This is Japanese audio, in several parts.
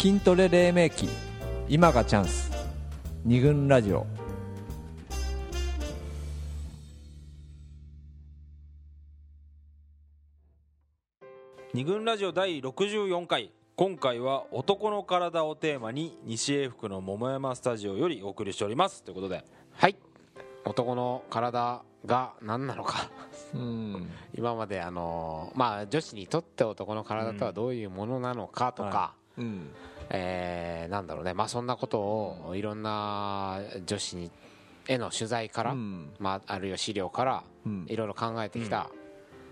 筋トレ黎明期。今がチャンス。二軍ラジオ。二軍ラジオ第64回。今回は男の体をテーマに西英福の桃山スタジオよりお送りしております。ということで。はい。男の体が何なのか。うん。今まであのまあ女子にとって男の体とはどういうものなのかとか、うん。えーなんだろうね。まあそんなことをいろんな女子にへの取材から、うん。まあ、あるいは資料からうん。いろいろ考えてきた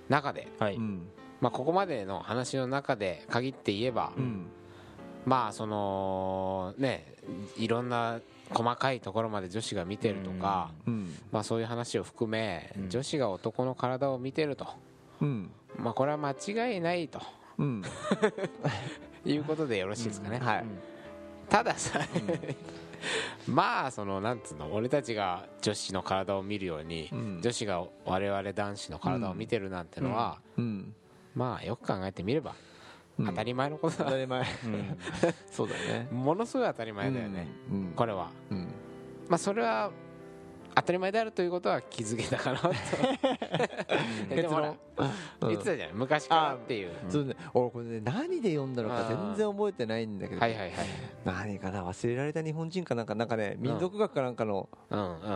中で、はい、うん。まあ、ここまでの話の中で限って言えば、うん。まあそのねいろんな細かいところまで女子が見てるとか、うん。まあ、そういう話を含め、うん。女子が男の体を見てると、うん。まあ、これは間違いないと。うん いうことでよろしいですかね、はい。たださ、まあそのなんつうの俺たちが女子の体を見るように、うん。女子が我々男子の体を見てるなんてのは、うん。まあよく考えてみればうん。当たり前のことだ、当たり前。うん。そうだね。ものすごい当たり前だよね、うん。これは。うん。まあそれは当たり前であるということは気づけたかなと。でもほ言ってたじゃん昔からっていう。そうね。俺これね何で読んだのか全然覚えてないんだけど。はいはいはい何かな忘れられた日本人かなんかなんかね民族学かなんかの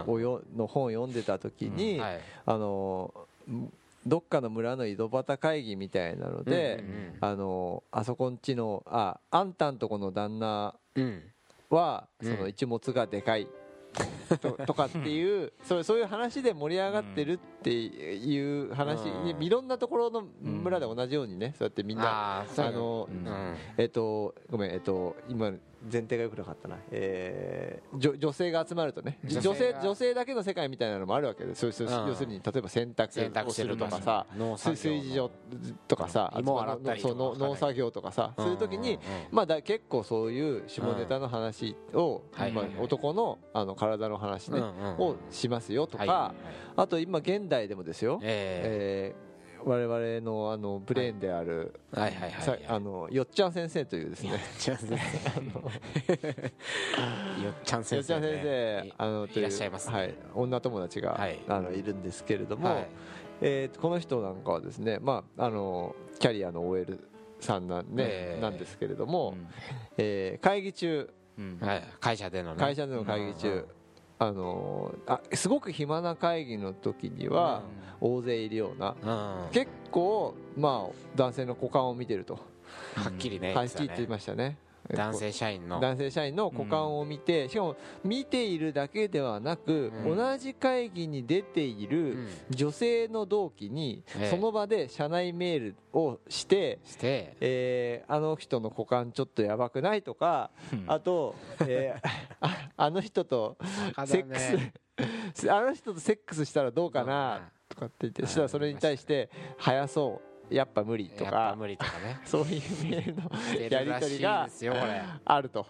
をよの本を読んでた時にはい。あのどっかの村の井戸端会議みたいなのであのあそこんちのああんたんとこの旦那うん。はうん。その一物がでかいと とかっていうそれそういう話で盛り上がってるっていう話にうん。いろんなところの村で同じようにねそうやってみんなあのえっとごめんえっと今前提がよくなかったな。えー女女性が集まるとね。女性女性だけの世界みたいなのもあるわけでそうそううん。要するに例えば洗洗濯濯をするとかさ炊事所とかさ農作業とかさそういう時にまあだ結構そういう下ネタの話をまあ男のあの体の話ねをしますよとはいかあと今現代でもですよ。ええー我々のあのブレーンであるえはいはいはいさあのよっちゃん先生というですね。ちゃん先生。よっちゃんよ先生ね。生あのといういらっしゃいますね。はい、女友達が、はい。あのいるんですけれども、はい。えーこの人なんかはですね、まあ、あのキャリアの OL さんなん,、ねえー。なんですけれども、えー会議中。うん。はい。会社でのね。会社での会議中、うんうんあのあすごく暇な会議の時には大勢いるような、結構、まあ、男性の股間を見てると、っきりねはっきり言ってましたね男性社員の。男性社員の股間を見て、しかも見ているだけではなく、うん。同じ会議に出ているうん。女性の同期に、ええ。その場で社内メールをして、して。えーあの人の股間ちょっとやばくないとか、うん。あと、えー ああの人とセックねス、あの人とセックスしたらどうかうんな。とかって言って、うんそしたらそれに対して、早そう、やっぱ無理とか、無理とかね。そういうメールのやり取りがあると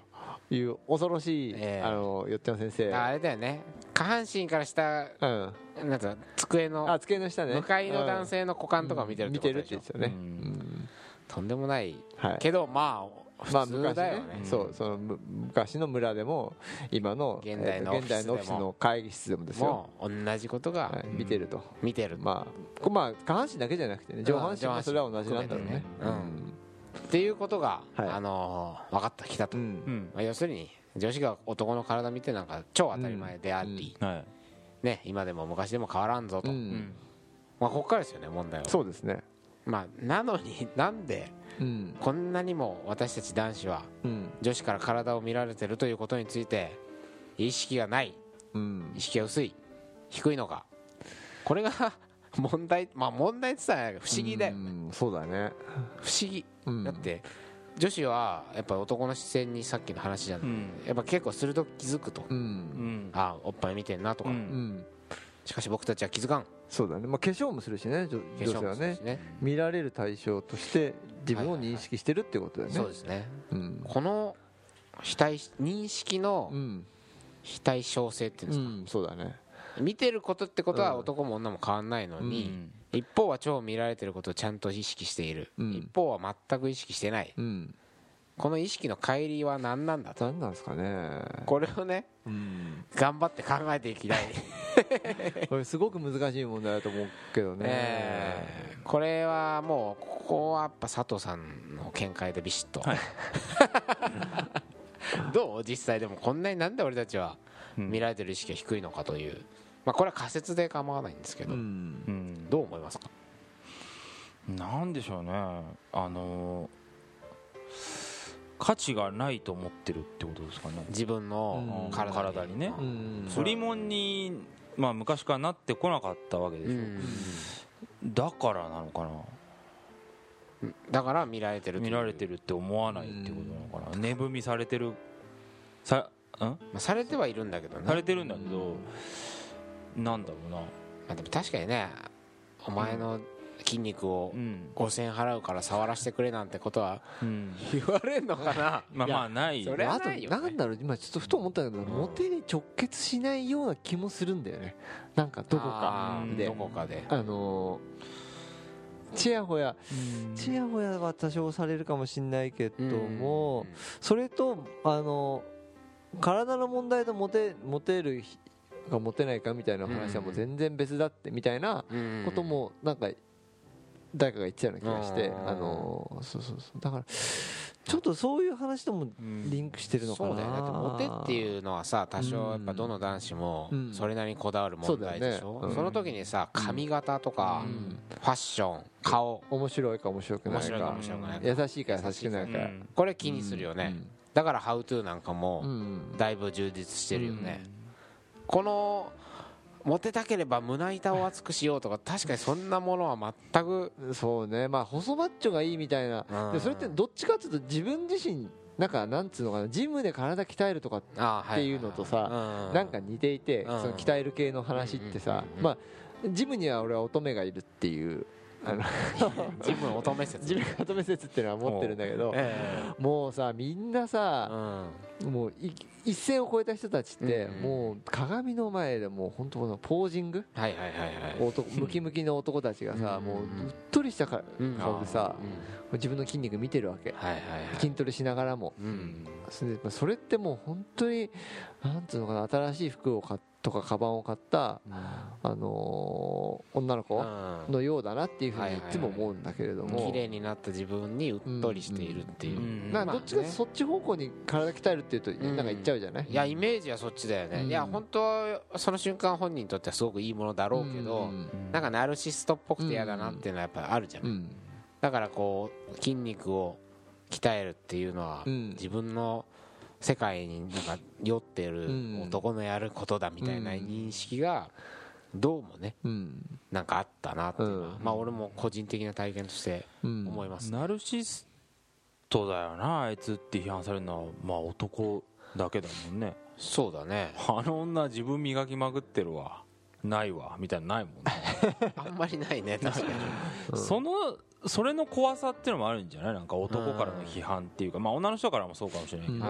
いう恐ろしい、ええ。あのよっちゃん先生、あれだよね。下半身から下うん、なんつうの机のあ机の下ね。向かいの男性の股間とかを見てるってことでしょ。って言ってたよね、ううんん。とんでもない。はい。けどまあまあ普通だよね。昔そうそのむ昔の村でも今の現代の現代のオフィスの会議室でもですよ、もう同じことがはい、見てると、見てる。まあこまあ下半身だけじゃなくてね上半身もそれは同じなんだろうね。上半身っていうことがはい。あのー分かってきたと。うん。うん。まあ要するに女子が男の体見てなんか超当たり前でありはい。ね今でも昔でも変わらんぞと。うまんあここからですよね問題は。そうですね。まあなのになんでうん。こんなにも私たち男子はうん。女子から体を見られてるということについて意識がない。うん。意識が薄い。低いのかこれが 問題まあ問題って言ったら不思議だようん。そうだね。不思議。うん。だって女子はやっぱ男の視線にさっきの話じゃん、うん。やっぱ結構鋭く気づくと、ああおっぱい見てんなとか、しかし僕たちは気づかんそうだね。まあ化粧もするしね女性はね。見られる対象として自分を認識してるってことだよね。そうですね。うん。この非対認識のうん。非対称性っていうんですか、うんそうだね。見てることってことはうん。男も女も変わんないのうに、ん。一方は超見られてることをちゃんと意識している、うん。一方は全く意識してない。うんこの意識の乖離は何なんだと。何なんですかね。これをねうん。頑張って考えていきたい。これすごく難しい問題だと思うけどね、えーこれはもうここはやっぱ佐藤さんの見解でビシッと、はい。どう？実際でもこんなになんで俺たちはうん。見られてる意識が低いのかという、まあ、これは仮説で構わないんですけど、うん。うんどう思いますか？なんでしょうね。あの価値がないと思ってるってことですかね。自分のうん。体体にね。うん。売り物に、まあ、昔からなってこなかったわけでしょ、うん。だからなのかな。だから見られてる見られてるって思わないってことなのかな。値踏みされてる。さん？まあ、されてはいるんだけどね。されてるんだけどなんだろうな。まあ、でも確かにねお前の筋肉をうん、5000円払うから触らせてくれなんてことはうん、言われんのかな？まあまあないそれはあとないよね。なんだろう今ちょっとふと思ったけど、モテに直結しないような気もするんだよね。なんかどこかで。どこかで。あのーちやほや。ちやほやは多少されるかもしれないけども、それとあの体の問題とモテモテるかモテないかみたいな話はもう全然別だってみたいなうん。こともなんか誰かが言ってたような気がして、うん。あのそうそうそう。だからちょっとそういう話ともリンクしてるのかなそうだよだってモテっていうのはさ多少やっぱどの男子もうん。それなりにこだわる問題でしょ。そうだよね。うん。その時にさ髪型とかうん。ファッション顔。面白いか面白くないか。か面白くないか。優しいか優しくないか。これ気にするよね。だから「How to」なんかうもん。だいぶ充実してるよね。このモテたければ胸板を厚くしようとか確かにそんなものは全くうんそうね。まあ細マッチョがいいみたいな。うん。でそれってどっちかっていうと自分自身なんかなんつうのかな。ジムで体鍛えるとかあっていうのとささなんか似ていてうん。その鍛える系の話ってさうん。まあジムには俺は乙女がいるっていうあの自分乙女説。自分が乙女説っていうのは持ってるんだけどえもうさみんなえさうん。もうい一線を越えた人たちってうんもう鏡の前でもう本当このポージングはいはいはいはい。男ムキムキの男たちがさうん。もううっとりした顔でさうん自分の筋肉見てるわけ。はいはいはい。筋トレしながらも。うん。それでまあそれってもう本当になんていうのかな新しい服を買っとかカバンを買ったあのー女の子うん。のようだなっていうふうにいつも思うんだけれども。綺麗になった自分にうっとりしているっていう、うん。なん。かどっちかそっち方向に体鍛えるっていうとなんか言っちゃうじゃない？いやイメージはそっちだよね、うん。いや本当はその瞬間本人にとってはすごくいいものだろうけど、ん。なんかナルシストっぽくて嫌だなっていうのはやっぱあるじゃない、うん。だからこう筋肉を鍛えるっていうのは、うん。自分の世界になんか酔ってるうん。男のやることだみたいな認識がどうもねうん。なんかあったなっていうのは、うん。まあ俺も個人的な体験としてうん。思います、ナルシストだよなあいつって批判されるのは。まあ男だけだもんね。そうだね。あの女自分磨きまくってるわないわみたいなのないもんね。あんまりないね確かに。うん。そのそれの怖さっていうのもあるんじゃない？なんか男からの批判っていうか。まあ女の人からもそうかもしれないけど、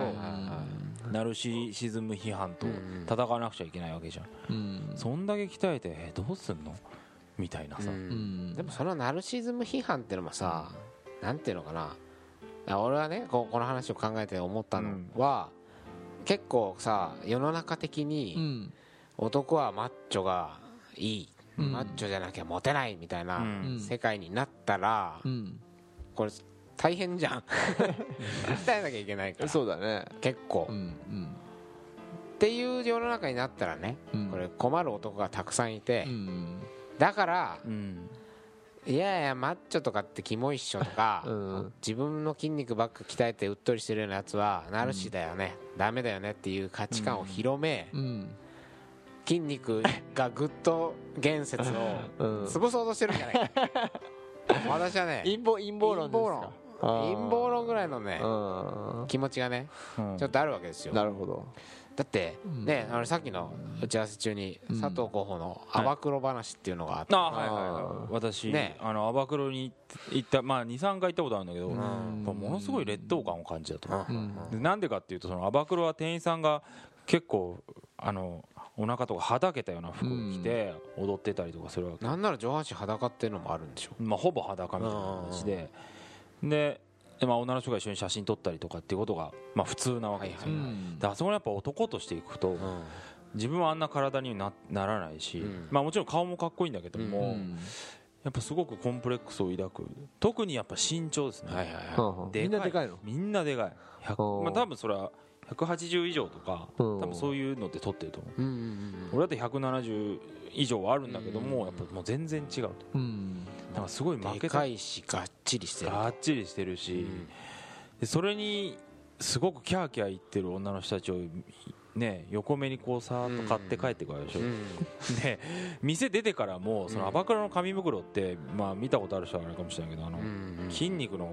ナルシシズム批判とうん。戦わなくちゃいけないわけじゃん、うん。そんだけ鍛えてえどうすんの？みたいなさ、ううん。んでもそのナルシズム批判ってのもさ、なんていうのかな。俺はねこうこの話を考えて思ったのは、結構さ世の中的うにん男はマッチョがいい、うん。マッチョじゃなきゃモテないみたいなうん。世界になったら、うん。これ大変じゃん。鍛えなきゃいけないから。そうだね。結構、っうん。ていう世の中になったらねうん。これ困る男がたくさんいて、うんだからうん。いやいやマッチョとかってキモいっしょとか、うん。自分の筋肉ばっか鍛えてうっとりしてるようなやつはナルシだよね、ダメだよねっていう価値観を広め、うん筋肉がグッと言説をうん。潰そうとしてるんじゃないか。私はね陰謀陰謀論ですか？陰謀論。ぐらいのねうん。気持ちがねうん。ちょっとあるわけですよ。なるほど。だってうん。ねあのさっきの打ち合わせ中にうん。佐藤候補の暴露話っていうのがあって、あはいはいあはい。私、ね。あのアバクロに行ったまあ23回行ったことあるんだけど、ものすごい劣等感を感じたと、うん。うん。でなんでかっていうとそのアバクロは店員さんが結構あのお腹とかはだけたような服を着て踊ってたりとかするわけ、なんなら上半身裸っていうのもあるんでしょ。まあ、ほぼ裸みたいな感じで。ででまあ、女の人が一緒に写真撮ったりとかっていうことが、まあ、普通なわけですよ、はいはいであそこにやっぱ男としていくと、うん。自分はあんな体になならないし、うん。まあ、もちろん顔もかっこいいんだけども、うん。やっぱすごくコンプレックスを抱く。特にやっぱ身長ですね、はいはいはい。みんなでかいの？みんなでかい。100おー。まあ、多分それは180以上とかうん。多分そういうので取ってると思う。うんうんうん俺だって170以上はあるんだけども、うん。やっぱもう全然違うと。うん。なんかすごい負でけた。かいしがっちりしてる。がっちりしてるし、うん。でそれにすごくキャーキャー言ってる女の人たちをね横目にこうさーっと買って帰ってくるでしょ、うん。で店出てからもそのうん。アバクラの紙袋って、まあ、見たことある人はあれかもしれないけどあの、うん。筋肉の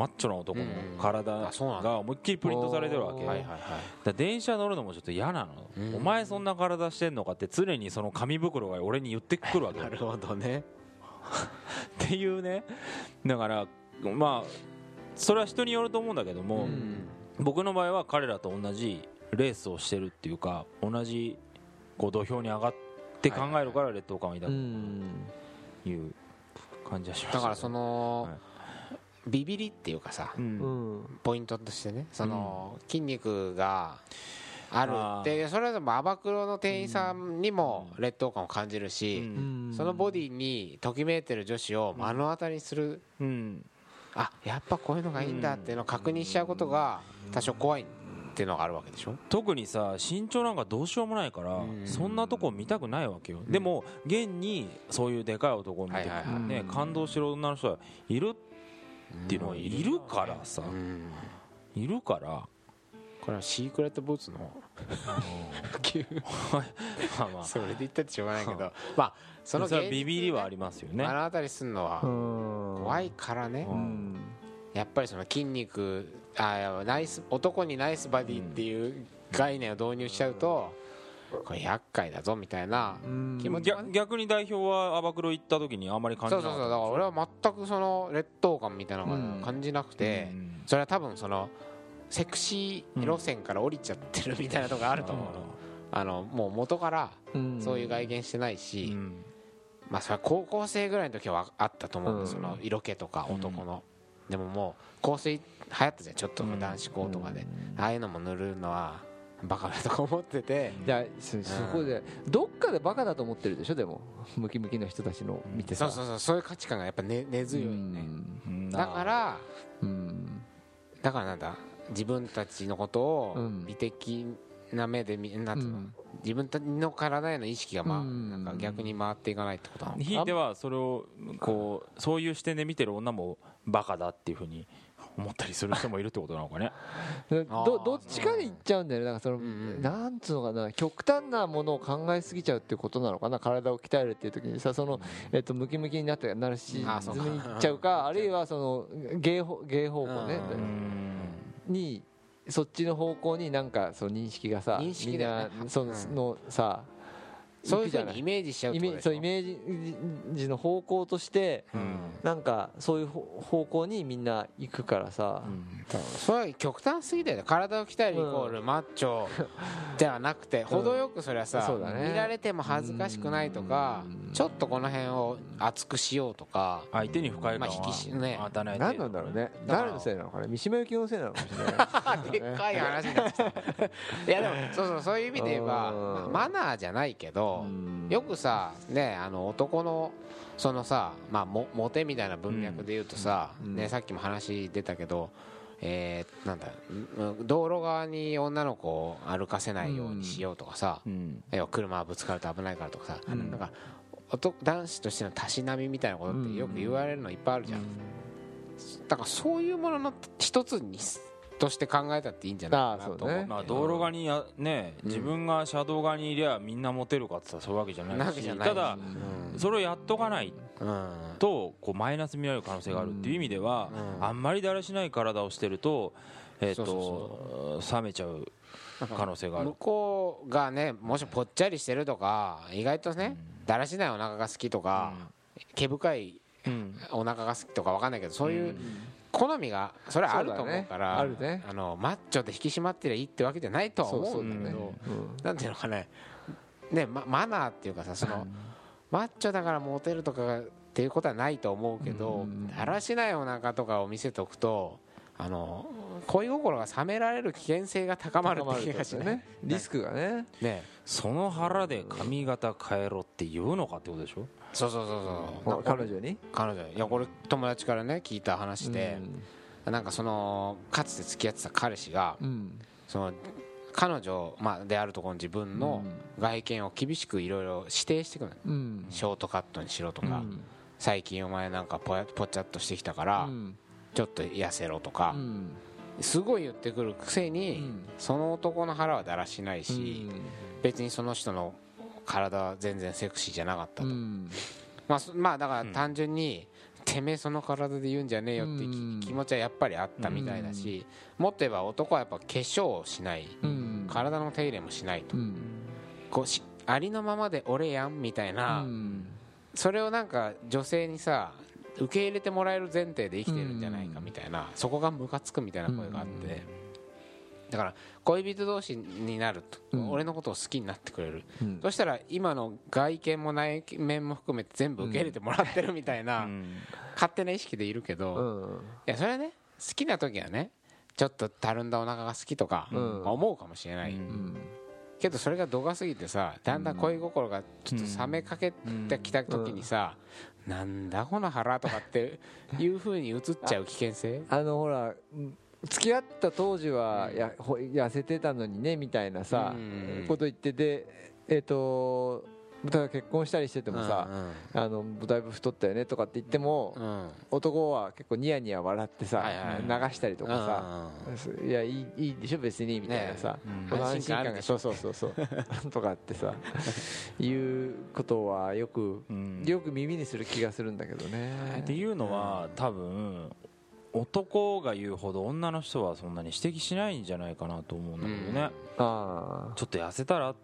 マッチョな男のうん。体が思いっきりプリントされてるわけ、はいはい電車乗るのもちょっと嫌なの、うん。お前そんな体してんのかって常にその紙袋が俺に言ってくるわけよ。なるほどね。っていうね。だからまあそれは人によると思うんだけども、うん。僕の場合は彼らと同じレースをしてるっていうか同じこう土俵に上がって考えるから劣等感を抱うくいう感じはしましただからそのはいビビりっていうかさううん。んポイントとしてねその筋肉があるあってそれでもアバクロの店員さんにも劣等感を感じるうしん。そのボディにときめいてる女子を目の当たりにする。うん。あやっぱこういうのがいいんだっていうのを確認しちゃうことが多少怖いっていうのがあるわけでしょ？特にさ身長なんかどうしようもないからうん。そんなとこ見たくないわけよ。でも現にそういうでかい男を見てね感動してる女の人はいるっていうのはいるからさ。うんいるから。これはシークレットブーツの 普及まあまあ。それで言ったってしょうがないけど。まあそのビビりはありますよね。目の当たりするのは怖怖いからね。うん。やっぱりその筋肉あナイス男にナイスバディっていう概念を導入しちゃうとこれ厄介だぞみたいなうん。気持ちは。ね逆逆に代表はアバクロ行った時にあんまり感じそうそうなかった。そうだから俺は全くその劣等感みたいなのうん。が感じなくてうん。それは多分そのセクシー路線から降りちゃってるみたいなとこがあると思う。のあのもう元からうん。そういう外見してないうん。しまあそれは高校生ぐらいの時はあったと思うんだうん。その色気とか男の。でももう香水流行ったじゃん。ちょっとうん男子校とかで。ああいうのも塗るのはバカだとか思ってていやそそこでどっかでバカだと思ってるでしょでも。ムキムキの人たちの見てさ。そうそうそうそういう価値観がやっぱ根根強いね。うん。だからうん。だからなんだ自分たちのことをうん。美的な目で見なんつうのうん。自分たちの体への意識がまあうん。なんか逆に回っていかないってことなのひいてはそれをこうそういう視点で見てる女もバカだっていうふうに思ったりする人もいるってことなのかね。どどっちかに行っちゃうんだよね。なんかその、うんうんなんつうのかな極端なものを考えすぎちゃうっていうことなのかな体を鍛えるっていう時にさその、えっとムキムキになってなるしズムに行っちゃうか あるいはその芸方芸方向ね、うんにそっちの方向になんかその認識がさ認識ねみんなその,、うん。のさそういう行くじゃない？ふうにイメージしちゃうイメそうイメージの方向としてうん。なんかそういう方方向にみんな行くからさ、それは極端すぎだよね。体を鍛えるイコールマッチョ ではなくて程よくそれはさそうだね。見られても恥ずかしくないとかうん。ちょっとこの辺を厚くしようとか相手に不快感まあ引きしねは与えない何なんだろうね。誰のせいなのかね三島由紀夫のせいなのかもしれないでっかい話になってきたいやでもそうそうそういう意味で言えばうん。マナーじゃないけどうん。よくさねあの男のそのさまあモモテみたいな文脈で言うとさうん。ねさっきも話出たけどえーなんだうん道路側に女の子を歩かせないようにしようとかさうん。要は車がぶつかると危ないからとかさうん。なんか男男子としてのたしなみみたいなことってよく言われるのいっぱいあるじゃん。だからそういうものの一つにとして考えたっていいんじゃないかなと思うね。まあ道路側にやねうん。自分が車道側にいりゃみんなモテるかって言ったらそういうわけじゃなないし。ただそれをやっとかないうんとこうマイナス見られる可能性があるっていう意味ではうん。あんまりだらしない体をしてるとえっそうと冷めちゃう可能性がある。向こうがねもしぽっちゃりしてるとか意外とねだらしないお腹が好きとか毛深いうん。お腹が好きとかわかんないけどそういう好みがそれはあると思うからあるね。あのマッチョで引き締まってりゃいいってわけじゃないとは思そううんだけどうんなんていうのかねねまマナーっていうかさそのマッチョだからモテるとかっていうことはないと思うけどうん。だらしないお腹とかを見せておくとあの恋心が冷められる危険性が高まるって気がしない？ね。リスクがね。ね。その腹で髪型変えろって言うのかってことでしょ？そうそうそうそう。彼女に？彼女いやこれ友達からね聞いた話で、なんかそのかつて付き合ってた彼氏がうん。その彼女、まあ、であるところの自分の外見を厳しくいろいろ指定してくるのうん。ショートカットにしろとか、うん。最近お前なんかぽやぽっちゃっとしてきたから、うん。ちょっと痩せろとか。う、ん。すごい言ってくるくせに、うん。その男の腹はだらしないし、別にその人の体は全然セクシーじゃなかったと、うん。まあ、そまあだから単純に、てめえその体で言うんじゃねえよって気持ちはやっぱりあったみたいだし、もっと言えば男はやっぱ化粧をしない、うん。体の手入れもしないと、うん。こうしありのままで俺やんみたいな、うん。それをなんか女性にさ受け入れてもらえる前提で生きてるんじゃないかみたいな、そこがムカつくみたいな声があって、だから恋人同士になると、うん。俺のことを好きになってくれる、うん。そしたら今の外見も内面も含めて全部受け入れてもらってるみたいな、勝手な意識でいるけど、うん。いやそれはね好きな時はねちょっとたるんだお腹が好きとかうん。思うかもしれない、うん。けどそれが度が過ぎてさだんだん恋心がちょっと冷めかけてきた時にさ、なんだこの腹とかっていうふうに映っちゃう危険性？あのほらうん付き合った当時はやほ痩せてたのにねみたいなさうん。こと言っててえっとだから結婚したりしててもさあのだいぶ太ったよねとかって言ってもうん。うん男は結構ニヤニヤ笑ってさ流したりとかさいやいいいいでしょ別にみたいなさうん。この安心感がそうそうそうそう。とかってさいうことはよくうん。よく耳にする気がするんだけどね。っていうのは多分男が言うほど女の人はそんなに指摘しないんじゃないかなと思うんだけどね、あちょっと痩せたら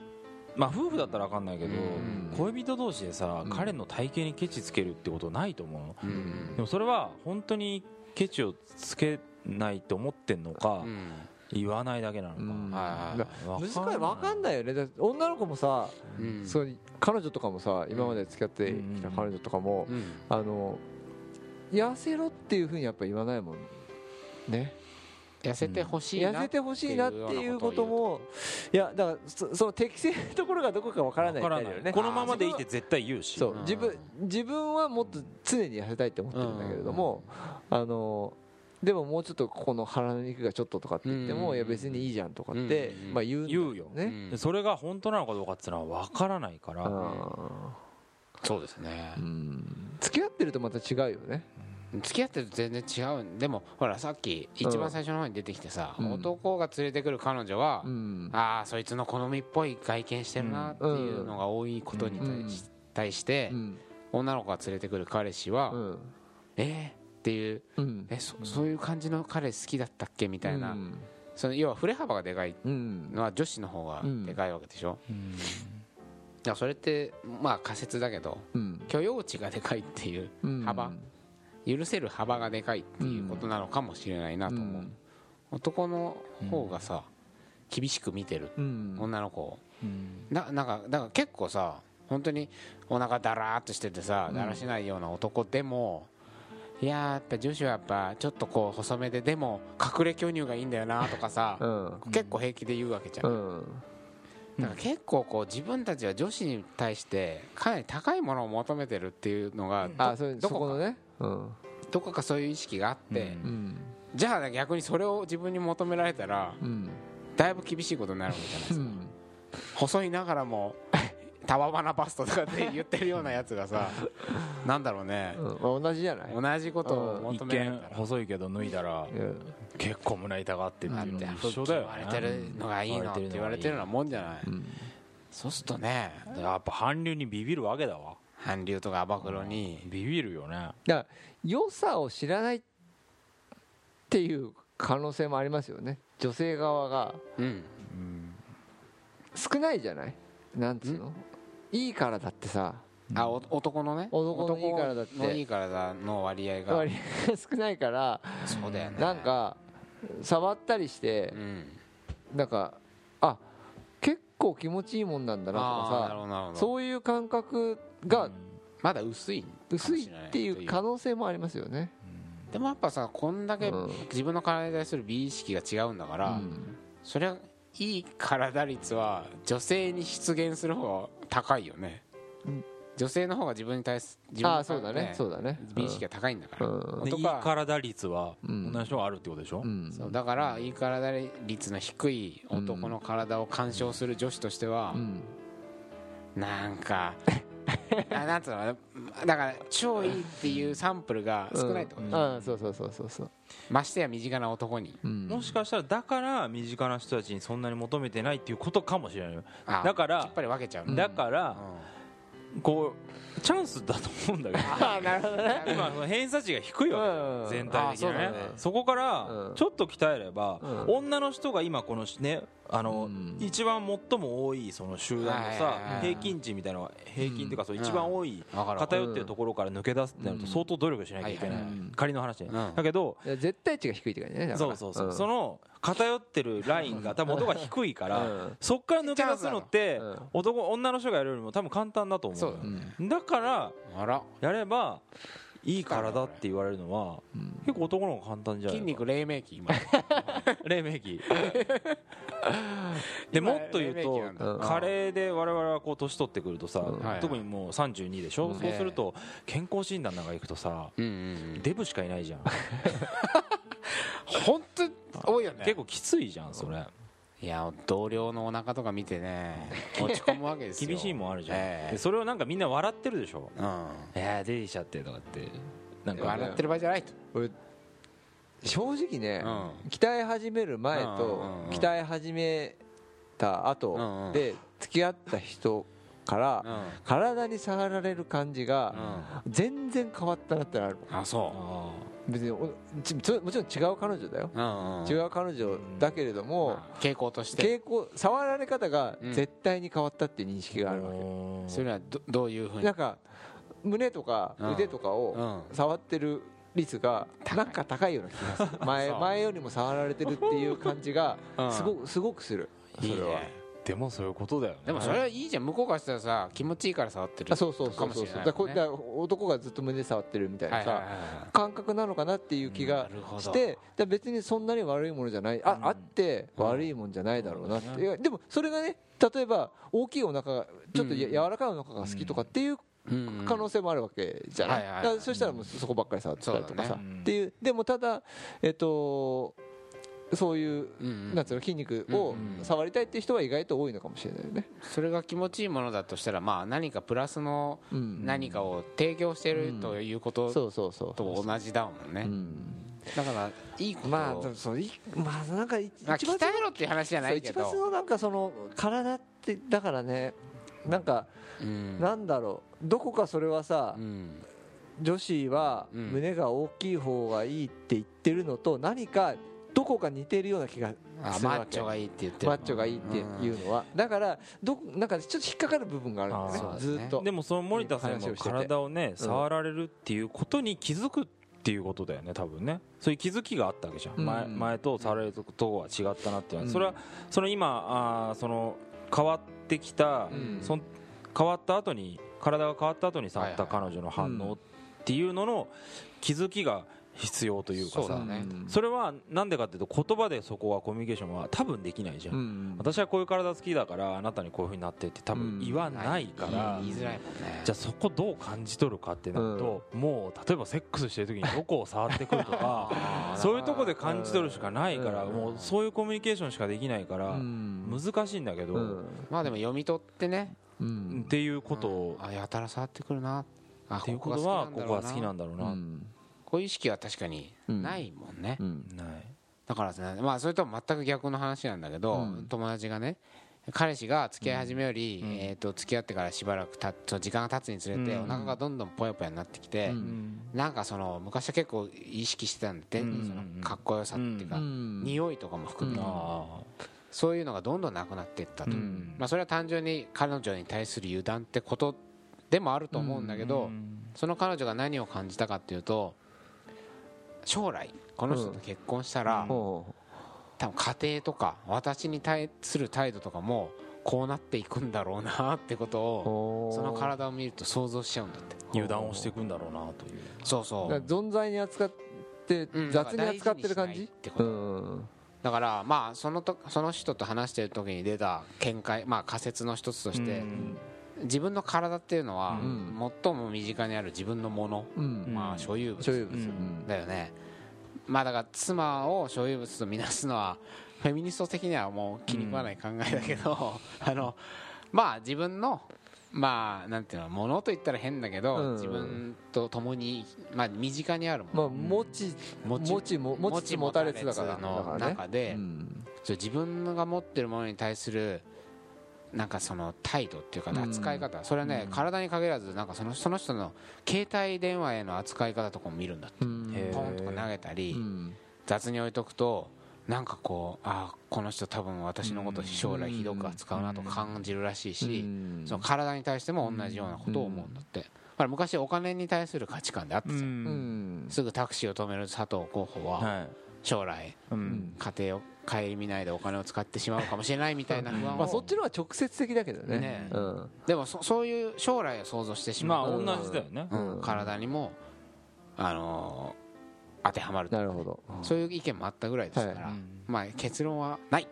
まあ夫婦だったら分かんないけど、うん。恋人同士でさ、うん彼の体型にケチつけるってことないと思うの。うん。でもそれは本当にケチをつけないと思ってんのか、うん。言わないだけなのか、うん。はいだ難しい分かんないよね。女の子もさうん。そう彼女とかもさ今まで付き合ってきた彼女とかもうん。あの痩せろっていうふうにやっぱ言わないもんね。痩せてほしいな痩せてほしいなっていうこともいやだからそその適正なところがどこかわからないわからないみたいだよね。このままでいいって絶対言うし。うんそう自分自分はもっと常に痩せたいって思ってるんだけれどもあのでももうちょっとここの腹の肉がちょっととかって言ってうん。もいや別にいいじゃんとかってうん。まあ言う言うよね。それが本当なのかどうかっていうのは分からないから、あそうですね。ーうん。付き合ってるとまた違うよね。付き合ってると全然違うん。でもほらさっき一番最初の方に出てきてさ、うん。男が連れてくる彼女は、うん。ああそいつの好みっぽい外見してるなっていうのが多いことに対し,、てうん。女の子が連れてくる彼氏は、うん。えー、っていううん。えそそういう感じの彼好きだったっけみたいな、うん。その要は振れ幅がでかいうんのは女子の方がでかいわけでしょ、だからそれってまあ仮説だけどうん。許容値がでかいっていううん。幅。許せる幅がでかいっていうことなのかもしれないなと思う、男の方がさ厳しく見てるうん。女の子を。うん。ななんかだから結構さ本当にお腹だらーっとしててさうん。だらしないような男でも、いやーやっぱ女子はやっぱちょっとこう細めででも隠れ巨乳がいいんだよなとかさ、うん。結構平気で言うわけじゃん、うんだから結構こう自分たちは女子に対してかなり高いものを求めてるっていうのがどあそれどこか。ね。うん。どこかそういう意識があって、じゃあ逆にそれを自分に求められたらうん。だいぶ厳しいことになるわけじゃないですか、うん。細いながらもタワバナバストとかって言ってるようなやつがさ なんだろうね。同じじゃない？同じことを一求められ見たら。細いけど脱いだらうん結構胸板があってっていうのと一緒だよ言われてるのがいいのって言われてるようなもんじゃない。うん。そうするとねやっぱ韓流にビビるわけだわ。韓流とか暴露に。ビビるよね。だから良さを知らないっていう可能性もありますよね。女性側が。うん。少ないじゃない？なんつうの？いいからだってさ。あお男のね？男のいい体だって。男のいい体の割合が。割合が少ないから。そうだよね。なんか触ったりしてうん。なんかあ結構気持ちいいもんなんだなとかさそういう感覚がまだ薄い薄いっていう可能性もありますよね。でもやっぱさこんだけうん。自分の体に対する美意識が違うんだから、うん。それはいい体率は女性に出現する方が高いよね、うん女性の方が自分に対す自分そうだね。そうだね。美意識が高いんだから、うん。でいい体率はうん。同じ人があるってことでしょ、うん。そうだからいい体率の低い男の体を干渉する女子としてはう、ん。なんかあなんつうのだから超いいっていうサンプルが少ないってこと、うん。ああそうそうそうそうそう。ましてや身近な男に。うん。もしかしたらだから身近な人たちにそんなに求めてないっていうことかもしれないだからやっぱり分けちゃう。の、だからこうチャンスだと思うんだけど。ああなるほどね。今その偏差値が低いわけ全体的にね。あそこからうん。ちょっと鍛えればうん。女の人が今このねあのうん。一番最も多いその集団のさはい平均値みたいな平均っていうかそう一番多い偏ってるところから抜け出すってなるとうん。相当努力しなきゃいけない。仮の話だけど絶対値が低いって感じねそうそうそう、ん。その偏ってるラインが多分音が低いから、うん。そっから抜け出すのって、うん男女の人がやるよりも多分簡単だと思うそうだうんだからあら。やればいい体って言われるのはうん。結構男の方が簡単じゃない筋肉黎明期今。黎明期でもっと言うと加齢で我々はこう年取ってくるとさ、うん。はい特にもう32でしょ、うんそうすると健康診断なんか行くとさうんうんうん。デブしかいないじゃん。本当多いよね。結構きついじゃんそれ。いや同僚のお腹とか見てね落ち込むわけですよ。厳しいもんあるじゃん、ええ。でそれをなんかみんな笑ってるでしょ。うん。いやー出てきちゃってとかって。なんか笑ってる場合じゃないと。俺正直ねうん。鍛え始める前と鍛え始めたうん後うん。で付き合った人からうん。体に触られる感じが全然変わったなってなるあそあ別にもちろん違う彼女だよ。ううんうん。違う彼女だけれどもまあ傾向として。傾向触られ方がうん。絶対に変わったっていう認識ーがあるわけ。それはどどういうふうに？なんか胸とかうん。腕とかをうん。触ってる率がなんか高いような気がする。前 前よりも触られてるっていう感じがうん。すごくすごくする。そいいれはねでもそういうことだよね。でもそれはいいじゃん。向こうからしたらさ気持ちいいから触ってるあそうそうそうそう。かもしれないだか男がずっと胸触ってるみたいないさ感覚なのかなっていう気がしてで別にそんなに悪いものじゃない。あうん。あって悪いもんじゃないだろうなってでもそれがね例えば大きいお腹がちょっと柔らかいお腹が好きとかっていう可能性もあるわけじゃない。そしたらもうそこばっかり触ってたりとかさ。っていう。でもただえっとそういううんうん。なんつうの筋肉をうんうん。触りたいっていう人は意外と多いのかもしれないよね。それが気持ちいいものだとしたらまあ何かプラスのうん。何かを提供してるということそうそうそう。と同じだもんね。うん。だからいいことを。まあそういまあなんか一番鍛えろっていう話じゃないけそう一番のなんかその体ってだからねなんかうん。なんだろうどこかそれはさうん。女子はうん。胸が大きい方がいいって言ってるのと何かどこか似てるような気があするわけ。マッチョがいいって言ってるマッチョがいいっていうのは。だからどこなんかちょっと引っかかる部分があるんですね。ずっと。でもその森田さんも話をしてて。体をね触られるっていうことに気づくっていうことだよね多分ね。そういう気づきがあったわけじゃん、うん。前前と触られるとこは違ったなっていうのは、うん。それはその今あーその変わってきた、うん。そん変わった後に体が変わった後に触った彼女の反応っていうのの気づきが必要というかさ。そうだね。それはなんでかっていうと言葉でそこはコミュニケーションは多分できないじゃん、うん私はこういう体好きだからあなたにこういうふうになってって多分言わないから、言いづらいもんね。じゃあそこどう感じ取るかってなると、もう例えばセックスしてる時にどこを触ってくるとか そういうとこで感じ取るしかないから、うん。もうそういうコミュニケーションしかできないから、うん。難しいんだけど、うん。まあでも読み取ってね。うん。っていうことを、あやたら触ってくるな。あっていうことはここは好きなんだろうな、うんこういう意識は確かにないもんね。だからですねまあそれとは全く逆の話なんだけど、うん。友達がね彼氏が付き合い始めより、うん。えー、と付き合ってからしばらくたそう時間が経つにつれて、うん。お腹がどんどんぽよぽよになってきて、うん。なんかその昔は結構意識してたんだって、うん。そのかっこよさっていうか、うん。匂いとかも含め、うん。あそういうのがどんどんなくなっていったと、うん。まあ、それは単純に彼女に対する油断ってことでもあると思うんだーけど、うん。その彼女が何を感じたかっていうと将来この人と結婚したら、ほ多分家庭とか私に対する態度とかもこうなっていくんだろうなってことう。をその体を見ると想像しちゃうんだって。油断をしていくんだろうなという。そうそう。存在に扱っってうん。雑に扱ってる感じ？ってこと。うん。だからまあそのとその人と話してる時に出た見解まあ仮説の一つとしてうん自分の体っていうのはうん。最も身近にある自分のもの。うん。まあ所有物。所有物。ううん。んだよね。まあだから妻を所有物とみなすのは フェミニスト的にはもう気に食わない考えだけど、あのまあ自分のまあなんていうのものと言ったら変だけど、うん。自分と共にまあ身近にあるもまあの、持ち持持ちも持ちつ持たれつだからの中で、うん。自分が持ってるものに対するなんかその態度っていうかうん。扱い方、それはね、うん。体に限らずなんかそのその人の携帯電話への扱い方とかも見るんだって。うん。ポンとか投げたり、うん。雑に置いとくとなんかこうああこの人多分私のこと将来ひどく扱うなと感じるらしいし、うん。その体に対しても同じようなことを思うんだって、だから昔お金に対する価値観であったうじゃん、うんん。すぐタクシーを止める佐藤候補ははい。将来うん。家庭を顧みないでお金を使ってしまうかもしれないみたいな不安を、まあそっちの方が直接的だけどね。ね。うん。でもそそういう将来を想像してしまあまう、同じだよね。うん。体にも、あのー当てはまるなるほど。そういう意見もあったぐらいですから、うんまあ結論はない。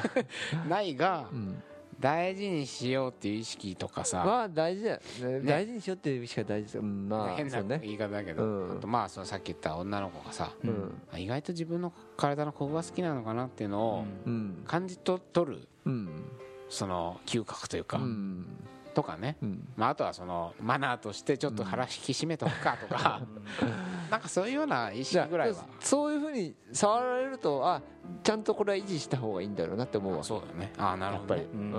ないがうん大事にしようっていう意識とかさ、まあ大事だよ。ね。大事にしようっていう意味しか大事ですよ。うんまあ変な言い方だけど、うん。あとまあそのさっき言った女の子がさ、うん。あ意外と自分の体のここが好きなのかなっていうのをうん。感じと取るうん。その嗅覚というか、うんとかね、うん。まあ、あとはそのマナーとしてちょっと腹引き締めとくかとか、なんかそういうような意識ぐらいは。そういうふうに触られるとあちゃんとこれは維持した方がいいんだろうなって思うわそうだよね。ああなるやっぱり。ほどね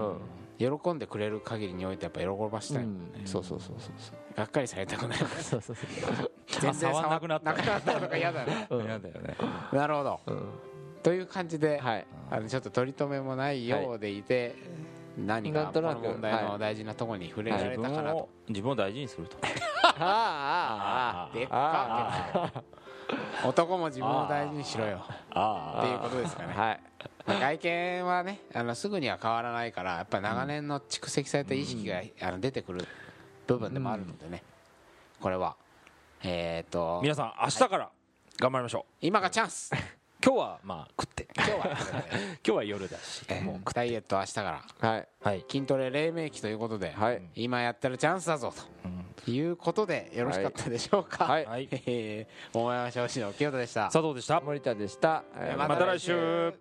うん。喜んでくれる限りにおいてやっぱ喜ばしたいもんね、そうそうそうそうそう。がっかりされたくないそうそうそう。全然触んなくなった。なくなったとか嫌だね。うん。嫌だよね。なるほど。うん。という感じで、はい。あのちょっと取り留めもないようでいて、何かこのなんとなく問題の大事なところに触れられたかなと、を自分を大事にするとああでっあか男も自分を大事にしろよ。あっていうことですかね。あはい。外見はねあのすぐには変わらないからやっぱ長年の蓄積された意識が、あの出てくる部分でもあるのでね、これは。えっ、と。皆さん明日から頑張りましょう。今がチャンス今日はまあ食って。今日は、今日は夜だし。えーもダイエット明日から。はい。はい。筋トレ黎明期ということで、はい。今やってるチャンスだぞと。いうことでよろしかったでしょうか。はい。はい。えー桃山少子の清田でした。佐藤でした。森田でした。えーまた来週